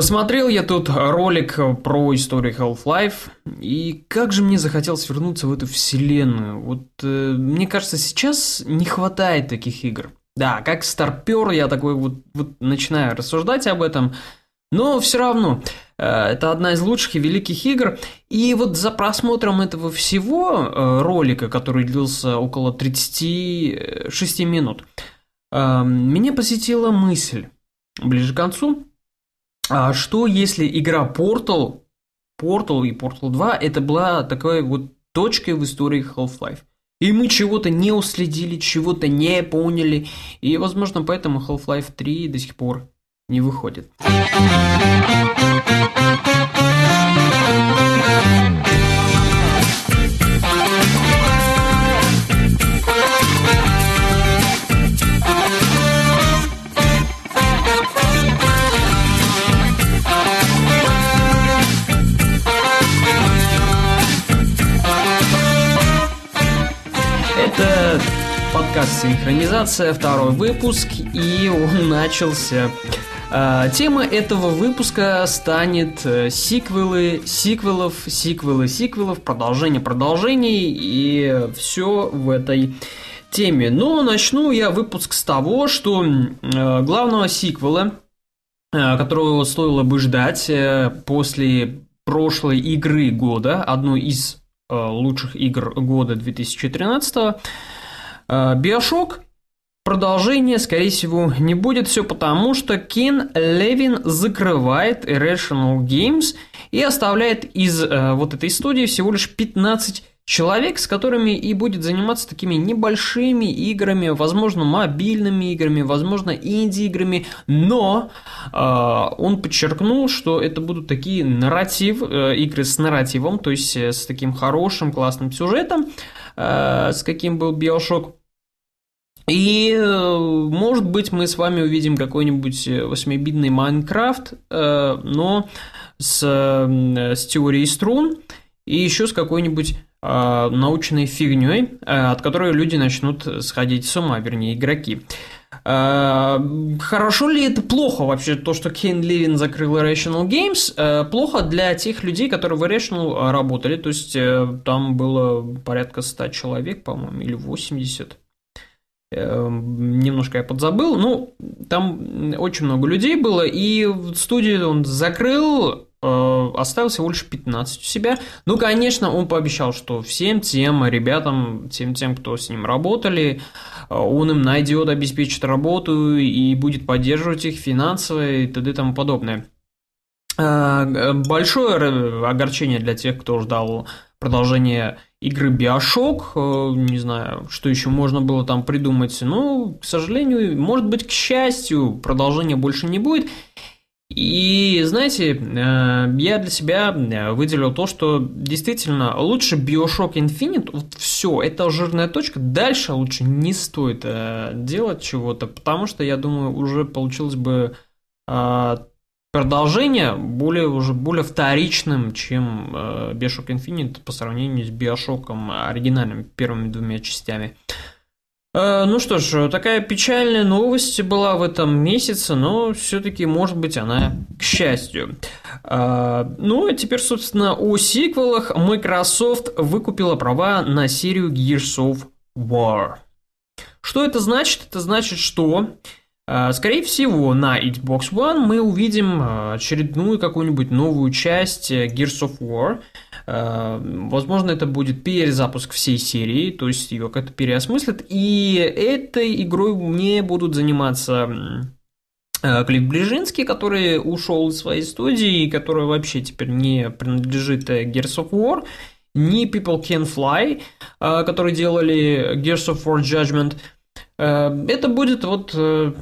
Посмотрел я тут ролик про историю Half-Life, и как же мне захотелось вернуться в эту вселенную. Вот э, мне кажется, сейчас не хватает таких игр. Да, как старпер я такой вот, вот начинаю рассуждать об этом, но все равно э, это одна из лучших и великих игр. И вот за просмотром этого всего э, ролика, который длился около 36 минут, э, меня посетила мысль ближе к концу, а что если игра Portal, Portal и Portal 2 это была такой вот точкой в истории Half-Life? И мы чего-то не уследили, чего-то не поняли, и, возможно, поэтому Half-Life 3 до сих пор не выходит. «Синхронизация», второй выпуск, и он начался. А, тема этого выпуска станет э, сиквелы, сиквелов, сиквелы, сиквелов, продолжение продолжений и все в этой теме. Но начну я выпуск с того, что э, главного сиквела, э, которого стоило бы ждать после прошлой игры года, одной из лучших игр года 2013 Биошок. Продолжения, скорее всего, не будет. Все потому, что Кен Левин закрывает Irrational Games и оставляет из э, вот этой студии всего лишь 15 человек, с которыми и будет заниматься такими небольшими играми, возможно, мобильными играми, возможно, инди-играми, но э, он подчеркнул, что это будут такие нарратив, э, игры с нарративом, то есть э, с таким хорошим, классным сюжетом, э, с каким был Bioshock и, э, может быть, мы с вами увидим какой-нибудь э, восьмибитный Майнкрафт, э, но с, с теорией струн и еще с какой-нибудь научной фигней, от которой люди начнут сходить с ума, вернее, игроки. Хорошо ли это плохо вообще, то, что Кен Левин закрыл Irrational Games? Плохо для тех людей, которые в Irrational работали, то есть там было порядка 100 человек, по-моему, или 80. Эм, немножко я подзабыл, ну, там очень много людей было, и студию он закрыл, э, оставил всего лишь 15 у себя. Ну, конечно, он пообещал, что всем тем ребятам, всем тем, кто с ним работали, э, он им найдет, обеспечит работу и будет поддерживать их финансово и т.д. и тому подобное. Э, большое огорчение для тех, кто ждал продолжения игры Биошок, э, не знаю, что еще можно было там придумать. Ну, к сожалению, может быть, к счастью, продолжения больше не будет. И, знаете, э, я для себя э, выделил то, что действительно лучше Bioshock Infinite, вот все, это жирная точка, дальше лучше не стоит делать чего-то, потому что, я думаю, уже получилось бы продолжение более уже более вторичным, чем э, Bioshock Infinite по сравнению с Биошоком оригинальным первыми двумя частями. Э, ну что ж, такая печальная новость была в этом месяце, но все-таки, может быть, она к счастью. Э, ну, а теперь, собственно, о сиквелах. Microsoft выкупила права на серию Gears of War. Что это значит? Это значит, что скорее всего, на Xbox One мы увидим а, очередную какую-нибудь новую часть э, Gears of War. А, возможно, это будет перезапуск всей серии, то есть ее как-то переосмыслят. И этой игрой не будут заниматься Клифф Ближинский, который ушел из своей студии, и который вообще теперь не принадлежит э, Gears of War, ни People Can Fly, которые делали Gears of War Judgment – это будет вот э,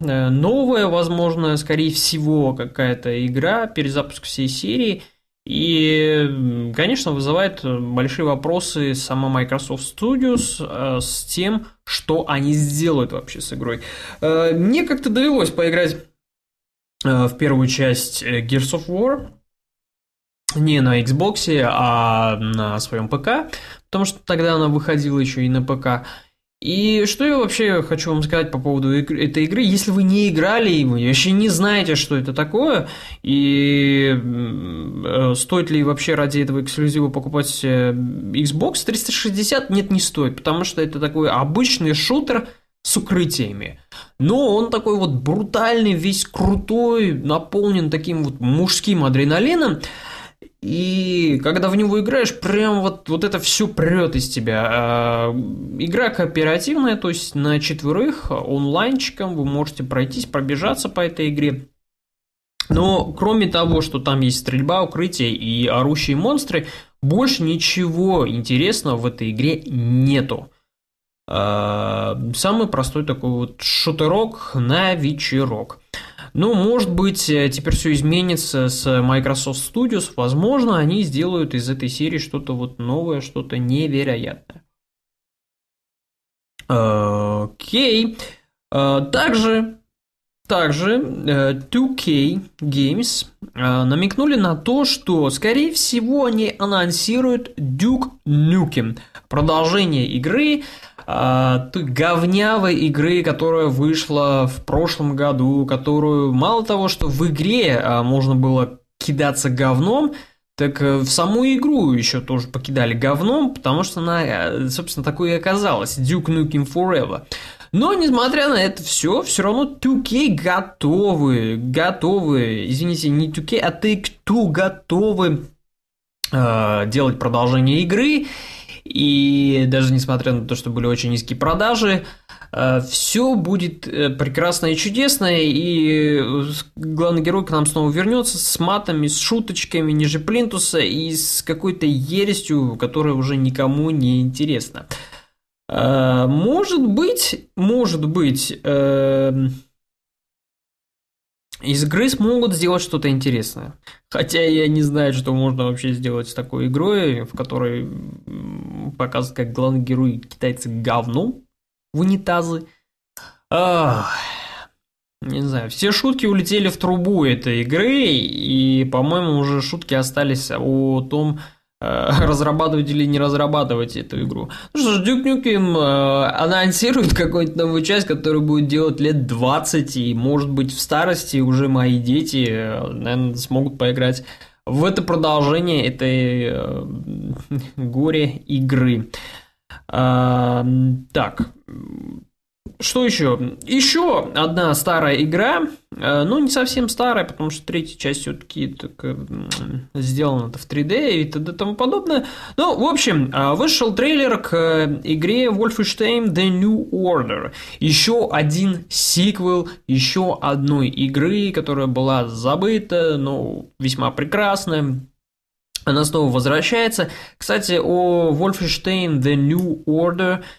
э, новая, возможно, скорее всего, какая-то игра, перезапуск всей серии. И, конечно, вызывает большие вопросы сама Microsoft Studios с тем, что они сделают вообще с игрой. Мне как-то довелось поиграть в первую часть Gears of War, не на Xbox, а на своем ПК, потому что тогда она выходила еще и на ПК. И что я вообще хочу вам сказать по поводу этой игры. Если вы не играли и вы вообще не знаете, что это такое, и э, стоит ли вообще ради этого эксклюзива покупать э, Xbox 360, нет, не стоит, потому что это такой обычный шутер с укрытиями. Но он такой вот брутальный, весь крутой, наполнен таким вот мужским адреналином. И когда в него играешь, прям вот, вот это все прет из тебя. А, игра кооперативная, то есть на четверых онлайнчиком вы можете пройтись, пробежаться по этой игре. Но кроме того, что там есть стрельба, укрытие и орущие монстры, больше ничего интересного в этой игре нету. А, самый простой такой вот шутерок на вечерок. Ну, может быть, э, теперь все изменится с Microsoft Studios. Возможно, они сделают из этой серии что-то вот новое, что-то невероятное. Окей. Э, также, также 2K э, Games намекнули на то, что, скорее всего, они анонсируют Duke Nukem. Продолжение игры, а, той говнявой игры, которая вышла в прошлом году, которую мало того, что в игре а, можно было кидаться говном, так э, в саму игру еще тоже покидали говном, потому что она, э, собственно, такой и оказалась. Duke Nukem Forever. Но, несмотря на это все, все равно 2K готовы, готовы, извините, не 2K, а Take-Two готовы э, делать продолжение игры. И даже несмотря на то, что были очень низкие продажи, э, все будет э, прекрасно и чудесно, и главный герой к нам снова вернется с матами, с шуточками ниже плинтуса и с какой-то ересью, которая уже никому не интересна. Э, может быть, может быть, из игры смогут сделать что-то интересное. Хотя я не знаю, что можно вообще сделать с такой игрой, в которой показывают, как главный герой китайцы говно в унитазы. Ах, не знаю, все шутки улетели в трубу этой игры, и, по-моему, уже шутки остались о том, разрабатывать или не разрабатывать эту игру. Ну что ж, Duke Nukem э, анонсирует какую-нибудь новую часть, которую будет делать лет 20, и может быть в старости уже мои дети, э, наверное, смогут поиграть в это продолжение этой э, горе игры. А, так, что еще? Еще одна старая игра, э, ну не совсем старая, потому что третья часть все-таки так, э, сделана в 3D и т.д. тому подобное. Ну, в общем, э, вышел трейлер к игре Wolfenstein The New Order. Еще один сиквел еще одной игры, которая была забыта, но весьма прекрасная. Она снова возвращается. Кстати, о Wolfenstein The New Order –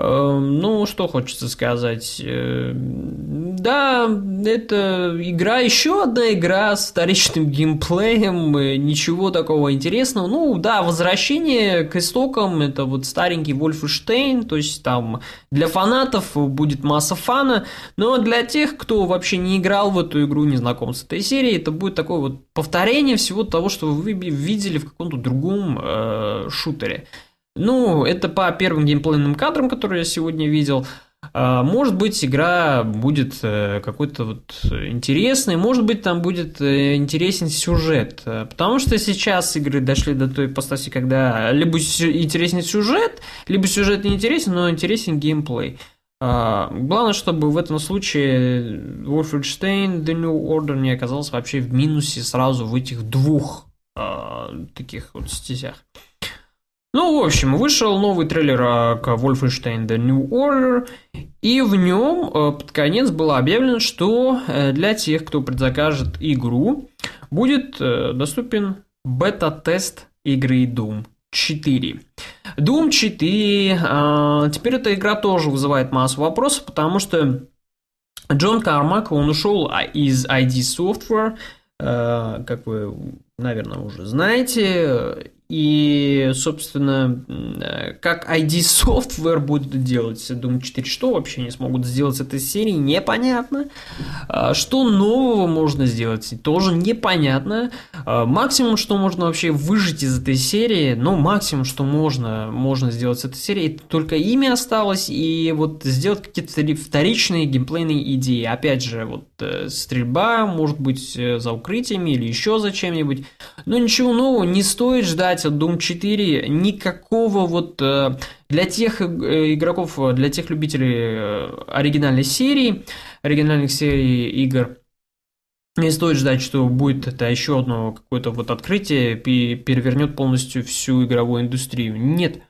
ну, что хочется сказать. Эм, да, это игра, еще одна игра с вторичным геймплеем, ничего такого интересного. Ну, да, возвращение к истокам, это вот старенький Wolfenstein, то есть там для фанатов будет масса фана, но для тех, кто вообще не играл в эту игру, не знаком с этой серией, это будет такое вот повторение всего того, что вы видели в каком-то другом э, шутере. Ну, это по первым геймплейным кадрам, которые я сегодня видел. А, может быть, игра будет э, какой-то вот интересной, может быть, там будет э, интересен сюжет. Потому что сейчас игры дошли до той постаси, когда либо интересен сюжет, либо сюжет не интересен, но интересен геймплей. А, главное, чтобы в этом случае Wolfenstein The New Order не оказался вообще в минусе сразу в этих двух а, таких вот стезях. Ну, в общем, вышел новый трейлер а, к Wolfenstein The New Order, и в нем э, под конец было объявлено, что э, для тех, кто предзакажет игру, будет э, доступен бета-тест игры Doom 4. Doom 4, а, теперь эта игра тоже вызывает массу вопросов, потому что Джон Кармак, он ушел а, из ID Software, как вы наверное, уже знаете. И, собственно, как ID Software будет делать Doom 4, что вообще не смогут сделать с этой серии, непонятно. А, что нового можно сделать, тоже непонятно. А, максимум, что можно вообще выжить из этой серии, ну, максимум, что можно, можно сделать с этой серии, это только имя осталось, и вот сделать какие-то вторичные геймплейные идеи. Опять же, вот э, стрельба, может быть, э, за укрытиями или еще за чем-нибудь. Но ничего нового не стоит ждать от Doom 4 никакого вот э, для тех э, игроков, для тех любителей э, оригинальной серии, оригинальных серий игр, не стоит ждать, что будет это еще одно какое-то вот открытие, перевернет полностью всю игровую индустрию. Нет,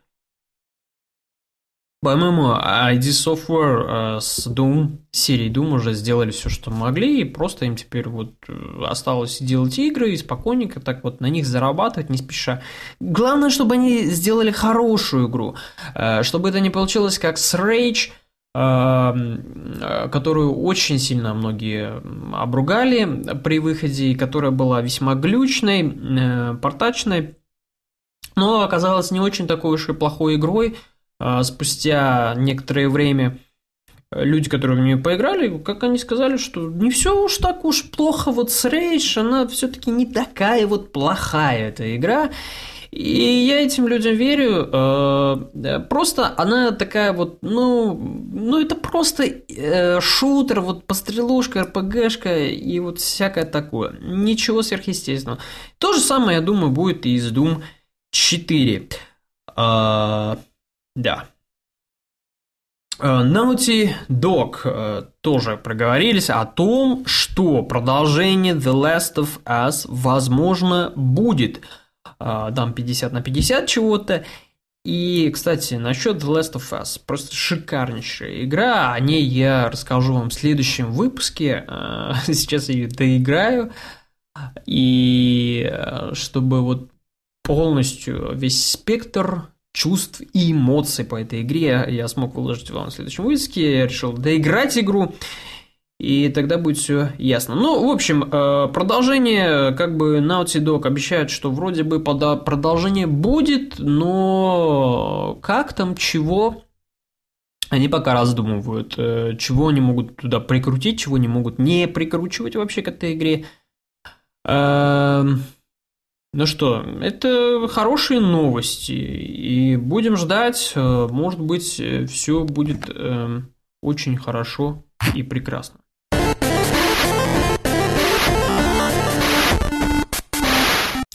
по-моему, ID Software э, с Doom, серией Doom уже сделали все, что могли, и просто им теперь вот э, осталось делать игры и спокойненько так вот на них зарабатывать, не спеша. Главное, чтобы они сделали хорошую игру, э, чтобы это не получилось как с Rage, которую очень сильно многие обругали при выходе, которая была весьма глючной, портачной, но оказалась не очень такой уж и плохой игрой, спустя некоторое время э, люди, которые в нее поиграли, как они сказали, что не все уж так уж плохо, вот с Rage, она все-таки не такая вот плохая эта игра. И я этим людям верю. Э, просто она такая вот, ну, ну это просто э, шутер, вот пострелушка, РПГшка и вот всякое такое. Ничего сверхъестественного. То же самое, я думаю, будет и из Doom 4. Да. Э, Naughty Dog э, тоже проговорились о том, что продолжение The Last of Us возможно будет. Э, дам 50 на 50 чего-то. И, кстати, насчет The Last of Us. Просто шикарнейшая игра. О ней я расскажу вам в следующем выпуске. Сейчас я ее доиграю. И чтобы вот полностью весь спектр чувств и эмоций по этой игре я смог выложить вам в следующем выпуске. Я решил доиграть игру. И тогда будет все ясно. Ну, в общем, э, продолжение, как бы Naughty Dog обещает, что вроде бы продолжение будет, но как там, чего, они пока раздумывают, э, чего они могут туда прикрутить, чего не могут не прикручивать вообще к этой игре. Эм, ну что, это хорошие новости, и будем ждать, э, может быть, э, все будет э, очень хорошо и прекрасно.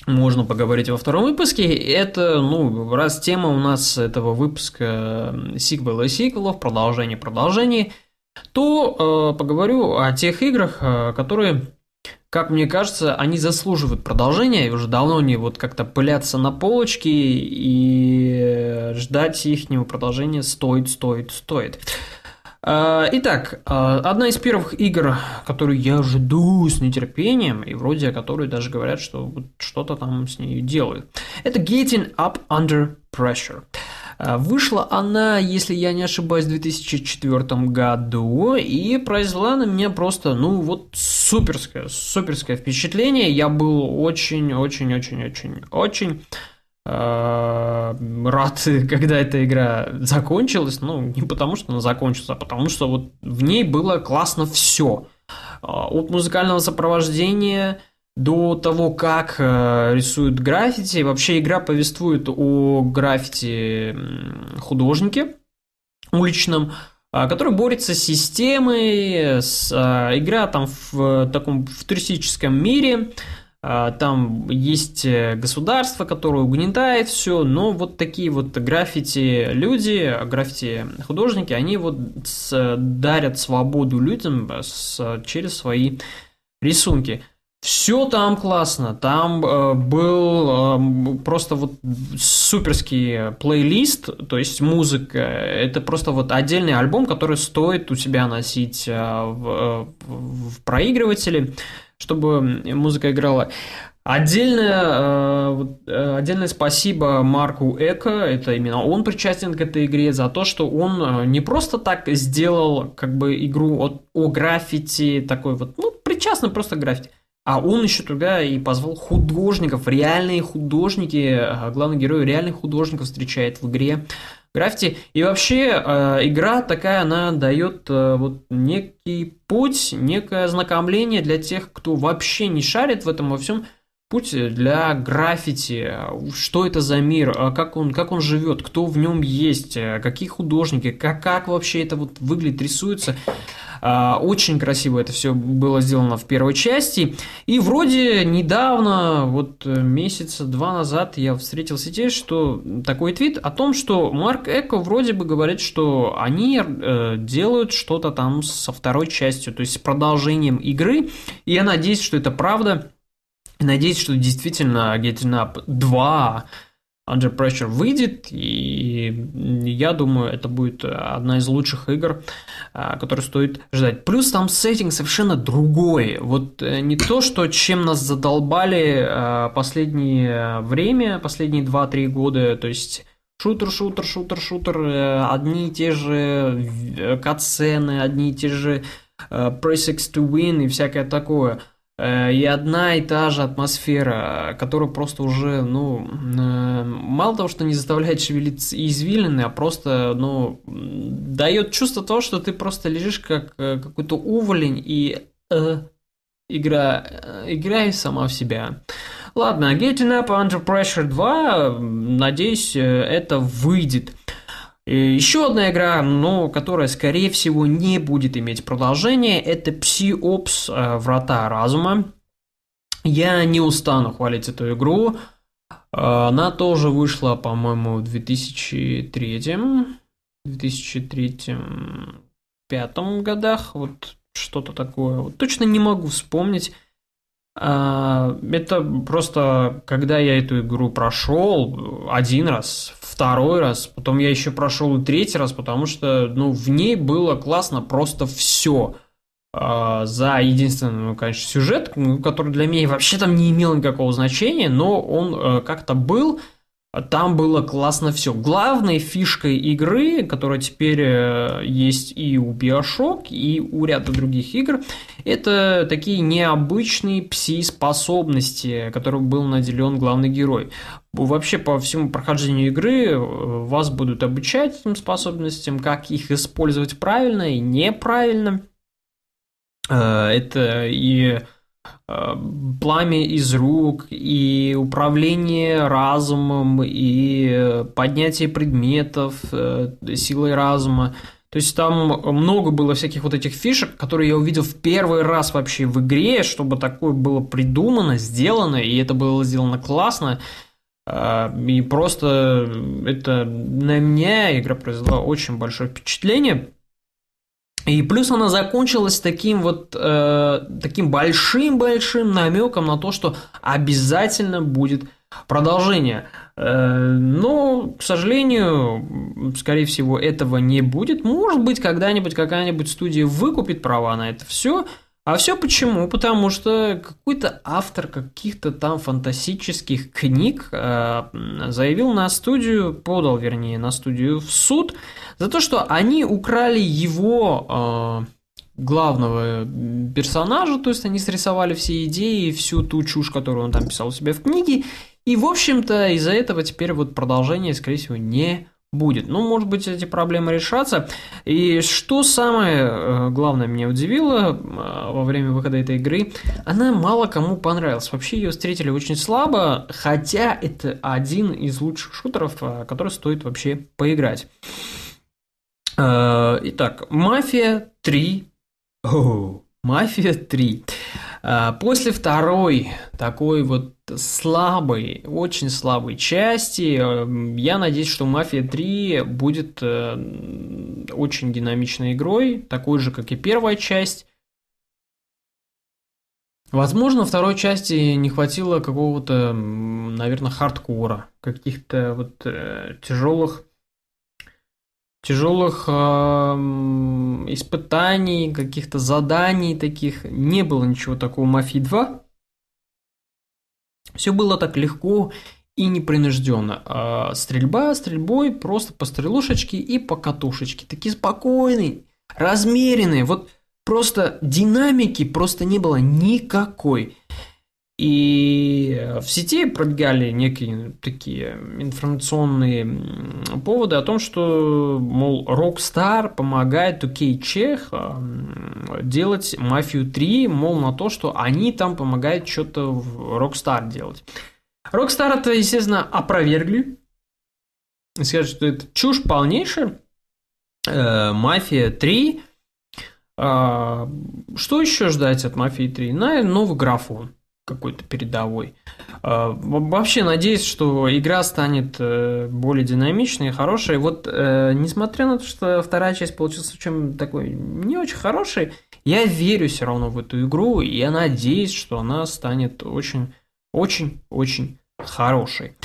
Можно поговорить во втором выпуске. Это, ну, раз тема у нас этого выпуска сиквела и сиквелов, продолжение продолжений, то э, поговорю о тех играх, которые как мне кажется, они заслуживают продолжения, и уже давно не вот как-то пыляться на полочке, и ждать их продолжения стоит, стоит, стоит. А, итак, а, одна из первых игр, которую я жду с нетерпением, и вроде о которой даже говорят, что что-то там с ней делают, это Getting Up Under Pressure. А, вышла она, если я не ошибаюсь, в 2004 году и произвела на меня просто, ну вот, суперское, суперское впечатление. Я был очень-очень-очень-очень-очень а, рад, когда эта игра закончилась. Ну, не потому, что она закончилась, а потому, что вот в ней было классно все. А, от музыкального сопровождения до того, как э, рисуют граффити. Вообще игра повествует о граффити художнике уличном, э, который борется с системой. С, э, игра там в таком футуристическом мире. Э, там есть государство, которое угнетает все, но вот такие вот граффити люди, граффити художники, они вот дарят свободу людям через свои рисунки. Все там классно, там э, был э, просто вот суперский плейлист, то есть музыка, это просто вот отдельный альбом, который стоит у себя носить э, в, в проигрывателе, чтобы музыка играла. Отдельное, э, отдельное спасибо Марку Эко, это именно он причастен к этой игре, за то, что он э, не просто так сделал как бы игру о, о граффити, такой вот, ну, причастный просто граффити, А он еще туда и позвал художников, реальные художники, главный герой реальных художников встречает в игре граффити. И вообще э, игра такая, она дает э, вот некий путь, некое ознакомление для тех, кто вообще не шарит в этом во всем. Путь для граффити, что это за мир, э, как он, как он живет, кто в нем есть, э, какие художники, как, как вообще это вот выглядит, рисуется. А, очень красиво это все было сделано в первой части. И вроде недавно, вот э, месяца два назад, я встретил в сети, что такой твит о том, что Марк Эко вроде бы говорит, что они э, делают что-то там со второй частью, то есть с продолжением игры. И я надеюсь, что это правда. Надеюсь, что действительно Getting Up 2 Under Pressure выйдет, и я думаю, это будет одна из лучших игр, а, которую стоит ждать. Плюс там сеттинг совершенно другой. Вот э, не то, что чем нас задолбали а, последнее время, последние 2-3 года, то есть шутер, шутер, шутер, шутер, э, одни и те же э, катсцены, одни и те же Press X to Win и всякое такое – и одна и та же атмосфера, которая просто уже, ну, э, мало того, что не заставляет шевелиться извилины, а просто, ну, дает чувство того, что ты просто лежишь как э, какой-то уволень и э, игра, играй сама в себя. Ладно, Getting Up Under Pressure 2, надеюсь, это выйдет. И еще одна игра, но которая, скорее всего, не будет иметь продолжения, это Psyops э, Врата Разума. Я не устану хвалить эту игру. Э, она тоже вышла, по-моему, в 2003 2003 пятом годах, вот что-то такое. Вот точно не могу вспомнить. А, это просто, когда я эту игру прошел один раз, второй раз, потом я еще прошел и третий раз, потому что, ну, в ней было классно просто все. А, за единственный, ну, конечно, сюжет, который для меня вообще там не имел никакого значения, но он э, как-то был, там было классно все. Главной фишкой игры, которая теперь э, есть и у Bioshock, и у ряда других игр, это такие необычные пси-способности, которым был наделен главный герой. Вообще по всему прохождению игры э, вас будут обучать этим способностям, как их использовать правильно и неправильно. Э, это и пламя из рук, и управление разумом, и поднятие предметов э, силой разума. То есть там много было всяких вот этих фишек, которые я увидел в первый раз вообще в игре, чтобы такое было придумано, сделано, и это было сделано классно. Э, и просто это на меня игра произвела очень большое впечатление. И плюс она закончилась таким вот э, таким большим-большим намеком на то, что обязательно будет продолжение. Э, но, к сожалению, скорее всего, этого не будет. Может быть, когда-нибудь какая-нибудь студия выкупит права на это все, а все почему? Потому что какой-то автор каких-то там фантастических книг э, заявил на студию, подал, вернее, на студию в суд за то, что они украли его э, главного персонажа, то есть они срисовали все идеи, всю ту чушь, которую он там писал у себя в книге, и, в общем-то, из-за этого теперь вот продолжение, скорее всего, не будет. Ну, может быть, эти проблемы решатся. И что самое э, главное меня удивило э, во время выхода этой игры, она мало кому понравилась. Вообще ее встретили очень слабо, хотя это один из лучших шутеров, э, который стоит вообще поиграть. Итак, Мафия 3. О, Мафия 3. А, после второй такой вот слабой, очень слабой части, э, я надеюсь, что Мафия 3 будет э, очень динамичной игрой, такой же, как и первая часть. Возможно, второй части не хватило какого-то, наверное, хардкора, каких-то вот э, тяжелых тяжелых э, испытаний, каких-то заданий таких. Не было ничего такого в Мафии 2. Все было так легко и непринужденно. А стрельба стрельбой просто по стрелушечке и по катушечке. Такие спокойные, размеренные. Вот просто динамики просто не было никакой. И в сети пробегали некие такие информационные поводы о том, что, мол, Rockstar помогает UK Чех делать Мафию 3, мол, на то, что они там помогают что-то в Rockstar делать. Rockstar это, естественно, опровергли. Скажут, что это чушь полнейшая. Э, Мафия 3. А, что еще ждать от Мафии 3? На новый графон какой-то передовой. А, вообще надеюсь, что игра станет э, более динамичной и хорошей. Вот, э, несмотря на то, что вторая часть получилась чем такой не очень хорошей, я верю все равно в эту игру, и я надеюсь, что она станет очень, очень, очень хорошей.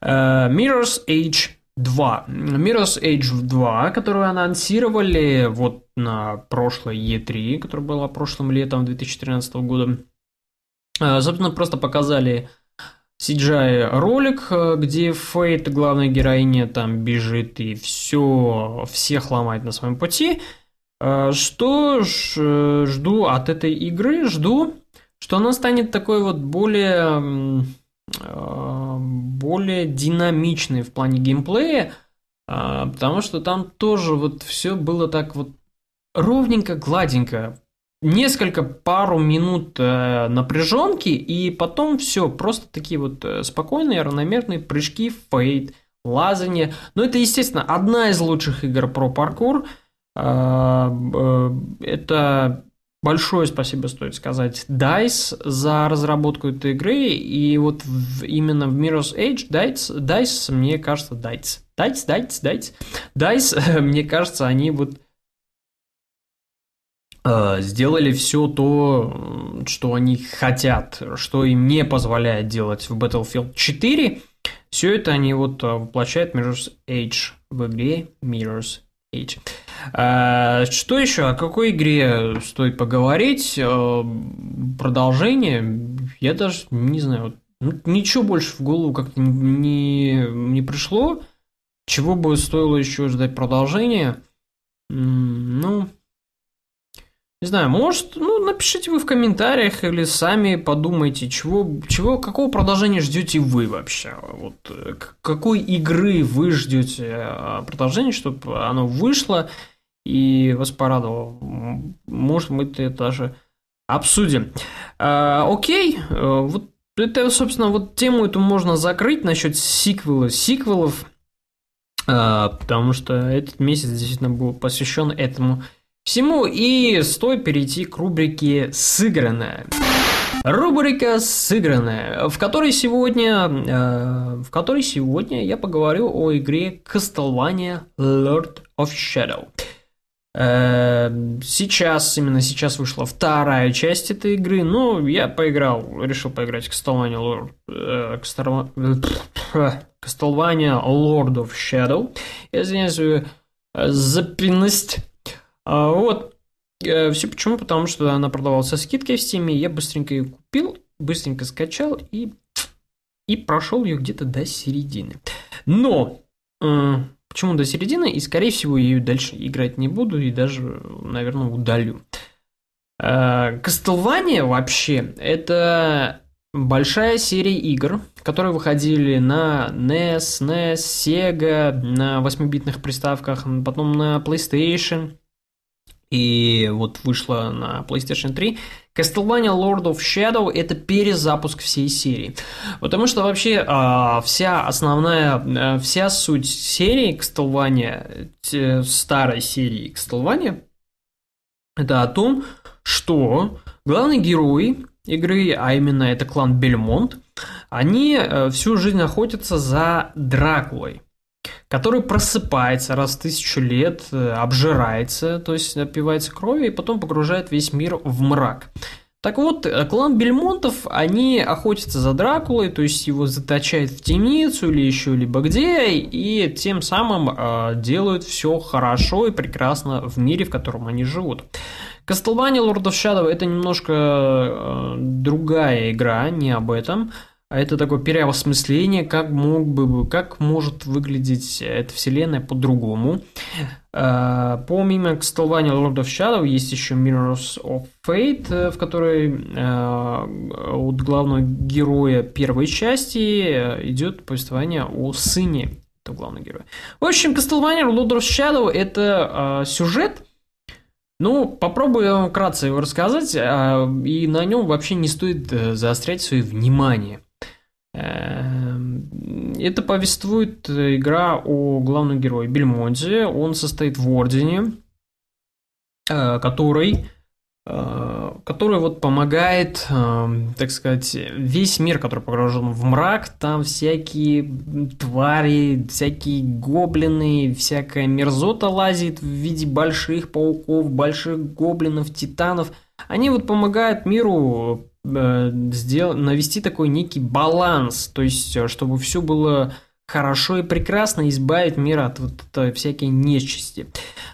Э, Mirror's Age 2. Mirror's Age 2, которую анонсировали вот на прошлой E3, которая была прошлым летом 2013 года. Э, собственно, просто показали CGI ролик, э, где Фейт, главная героиня, там бежит и все, всех ломает на своем пути. Э, что ж, жду от этой игры? Жду, что она станет такой вот более, более динамичной в плане геймплея, потому что там тоже вот все было так вот ровненько, гладенько несколько пару минут э, напряженки, и потом все, просто такие вот э, спокойные, равномерные прыжки, фейт, лазание. Но это, естественно, одна из лучших игр про паркур. Э, э, это большое спасибо стоит сказать DICE за разработку этой игры, и вот именно в Mirror's Edge DICE, DICE мне кажется, DICE, DICE, DICE, DICE, DICE, мне кажется, они вот сделали все то, что они хотят, что им не позволяет делать в Battlefield 4. Все это они вот э, воплощают Mirror's Edge в игре Mirror's Edge. А, что еще? О какой игре стоит поговорить? Продолжение? Я даже не знаю. Ну, ничего больше в голову как-то не, не пришло. Чего бы стоило еще ждать продолжения? Ну, не знаю, может, ну, напишите вы в комментариях или сами подумайте, чего, чего, какого продолжения ждете вы вообще? Вот, э, какой игры вы ждете а, продолжения, чтобы оно вышло и вас порадовало? Может, мы это даже обсудим. А, окей, э, вот это, собственно, вот тему эту можно закрыть насчет сиквела, сиквелов, а, потому что этот месяц действительно был посвящен этому всему и стоит перейти к рубрике «Сыгранное». Рубрика «Сыгранное», в которой сегодня, э, в которой сегодня я поговорю о игре Castlevania Lord of Shadow. Э, сейчас, именно сейчас вышла вторая часть этой игры, но я поиграл, решил поиграть в Castlevania Lord, э, Castlevania Lord of Shadow. Я извиняюсь за запинность. А, вот. Э, Все почему? Потому что она продавалась со скидкой в Steam, я быстренько ее купил, быстренько скачал и, и прошел ее где-то до середины. Но э, почему до середины? И, скорее всего, я ее дальше играть не буду и даже, наверное, удалю. Э, вообще это большая серия игр, которые выходили на NES, NES, Sega, на 8-битных приставках, потом на PlayStation – и вот вышла на PlayStation 3. Castlevania Lord of Shadow это перезапуск всей серии. Потому что вообще э, вся основная, э, вся суть серии Castlevania, э, старой серии Castlevania, это о том, что главный герой игры, а именно это клан Бельмонт, они э, всю жизнь охотятся за Дракулой который просыпается раз в тысячу лет, э, обжирается, то есть напивается кровью и потом погружает весь мир в мрак. Так вот, э, клан Бельмонтов, они охотятся за Дракулой, то есть его заточают в темницу или еще либо где, и тем самым э, делают все хорошо и прекрасно в мире, в котором они живут. Castlevania Lord of это немножко э, другая игра, не об этом. Это такое переосмысление, как мог бы, как может выглядеть эта вселенная по-другому. А, помимо Castlevania Lord of Shadow есть еще Mirrors of Fate, э, в которой а, от главного героя первой части э, идет повествование о сыне этого главного героя. В общем, Castlevania Lord of Shadow это сюжет, ну, попробую вам вкратце его рассказать, и на нем вообще не стоит э, заострять свое внимание. Эм, это повествует игра о главном герое Бельмонте. Он состоит в Ордене, э, который, э, который вот помогает, эм, так сказать, весь мир, который погружен в мрак, там всякие твари, всякие гоблины, всякая мерзота лазит в виде больших пауков, больших гоблинов, титанов. Они вот помогают миру Э, сделать, навести такой некий баланс, то есть, э, чтобы все было хорошо и прекрасно, избавить мир от вот этой всякой нечисти.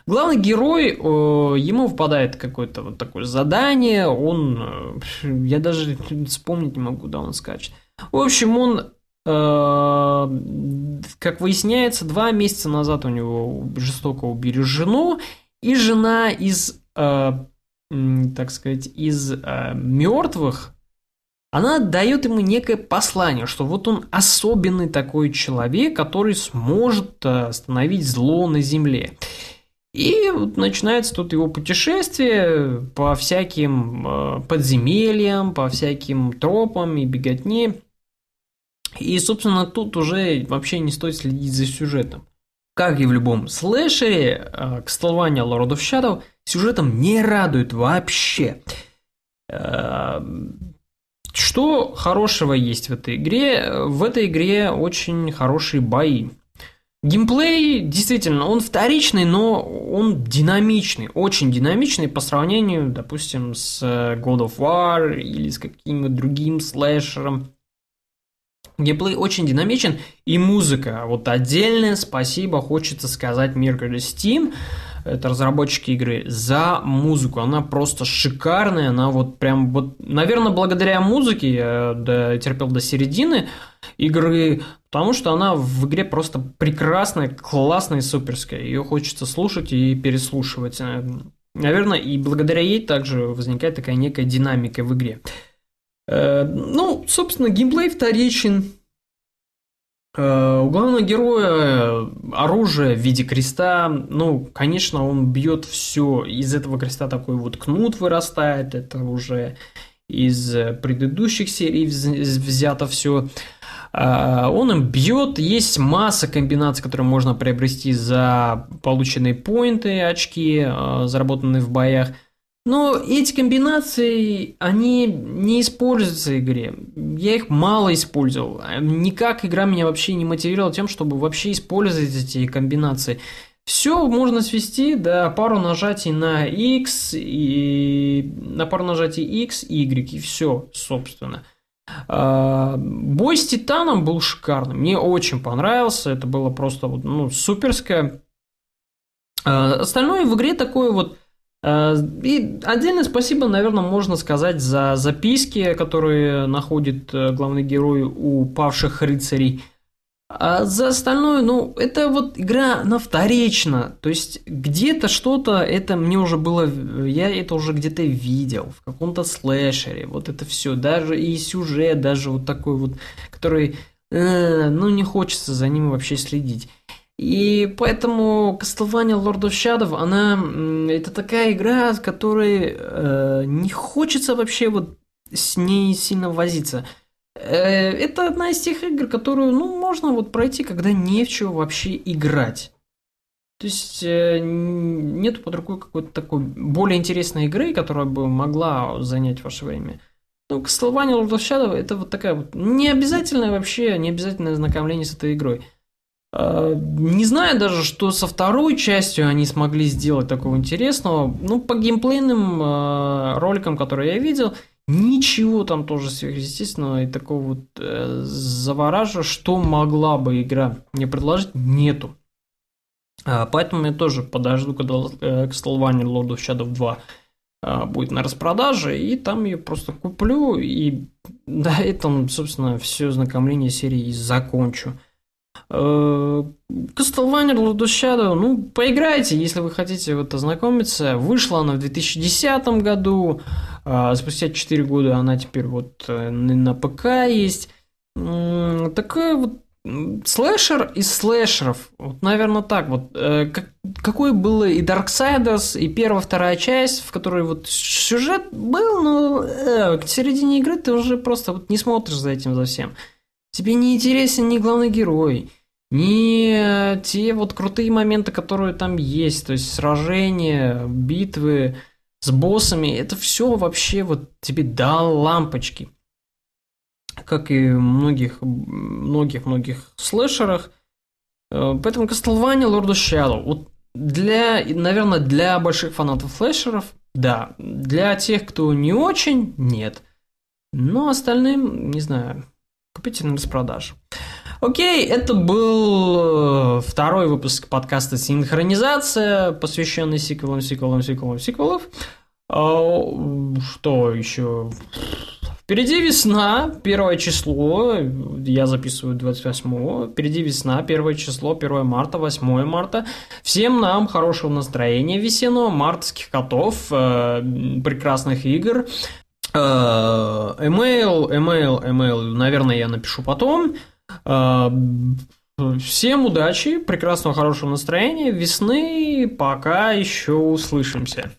Главный герой, ему выпадает какое-то вот такое задание, он, э, я даже вспомнить не могу, куда он скачет. В общем, он как выясняется, два месяца назад у него жестоко убили жену, и жена из так сказать, из э, мертвых, она дает ему некое послание, что вот он особенный такой человек, который сможет э, остановить зло на земле. И вот начинается тут его путешествие по всяким э, подземельям, по всяким тропам и беготне. И, собственно, тут уже вообще не стоит следить за сюжетом. Как и в любом слэшере, э, Castlevania Lord of Shadow сюжетом не радует вообще. Э, что хорошего есть в этой игре? В этой игре очень хорошие бои. Геймплей, действительно, он вторичный, но он динамичный, очень динамичный по сравнению, допустим, с God of War или с каким-нибудь другим слэшером. Геймплей очень динамичен, и музыка. Вот отдельное спасибо хочется сказать Mercury Steam, это разработчики игры, за музыку. Она просто шикарная, она вот прям вот, наверное, благодаря музыке я дотерпел до середины игры, потому что она в игре просто прекрасная, классная и суперская. Ее хочется слушать и переслушивать. Наверное, и благодаря ей также возникает такая некая динамика в игре. Э, ну, собственно, геймплей вторичен. Э, у главного героя оружие в виде креста. Ну, конечно, он бьет все. Из этого креста такой вот кнут вырастает. Это уже из предыдущих серий взято все. Э, он им бьет, есть масса комбинаций, которые можно приобрести за полученные поинты, очки, заработанные в боях. Но эти комбинации, они не используются в игре. Я их мало использовал. Никак игра меня вообще не мотивировала тем, чтобы вообще использовать эти комбинации. Все можно свести до пару нажатий на X и на пару нажатий X, Y и все, собственно. А, бой с Титаном был шикарным. Мне очень понравился. Это было просто вот, ну, суперское. А, остальное в игре такое вот и отдельное спасибо, наверное, можно сказать за записки, которые находит э, главный герой у павших рыцарей. А за остальное, ну, это вот игра, она вторична. То есть, где-то что-то, это мне уже было, я это уже где-то видел, в каком-то слэшере, вот это все. Даже и сюжет, даже вот такой вот, который, э, ну, не хочется за ним вообще следить. И поэтому Castlevania Lord of Shadow, она это такая игра, с которой э, не хочется вообще вот с ней сильно возиться. Э, это одна из тех игр, которую, ну, можно вот пройти, когда не в чего вообще играть. То есть э, нет под рукой какой-то такой более интересной игры, которая бы могла занять ваше время. Ну, Castlevania Lord of Shadow это вот такая вот не обязательное вообще, не обязательное знакомление с этой игрой. Э, не знаю даже, что со второй частью они смогли сделать такого интересного. Ну, по геймплейным э, роликам, которые я видел, ничего там тоже сверхъестественного и такого вот э, завораживающего, что могла бы игра мне предложить, нету. Поэтому я тоже подожду, когда Castlevania Lord of Shadow 2 э, будет на распродаже, и там ее просто куплю, и на этом, собственно, все знакомление серии закончу. Castlevania Lord of Shadow, ну, поиграйте, если вы хотите вот ознакомиться. Вышла она в 2010 году, спустя 4 года она теперь вот на ПК есть. Такая вот слэшер из слэшеров, вот, наверное, так вот. Э, как, какой был и Darksiders, и первая, вторая часть, в которой вот сюжет был, но э, к середине игры ты уже просто вот не смотришь за этим за всем. Тебе не интересен ни главный герой, ни те вот крутые моменты, которые там есть, то есть сражения, битвы с боссами, это все вообще вот тебе дал лампочки как и многих, многих, многих слэшерах. Э, поэтому Castlevania Lord of Shadow. Вот для, наверное, для больших фанатов слэшеров, да. Для тех, кто не очень, нет. Но остальным, не знаю, купите на распродажу. Окей, это был э, второй выпуск подкаста «Синхронизация», посвященный сиквелам, сиквелам, сиквелам, сиквелов. А, что еще? Впереди весна, первое число, я записываю 28 впереди весна, первое число, 1 марта, 8 марта. Всем нам хорошего настроения весеннего, мартовских котов, э, прекрасных игр. Э, email, email, email, наверное, я напишу потом. Э, всем удачи, прекрасного, хорошего настроения, весны, пока еще услышимся.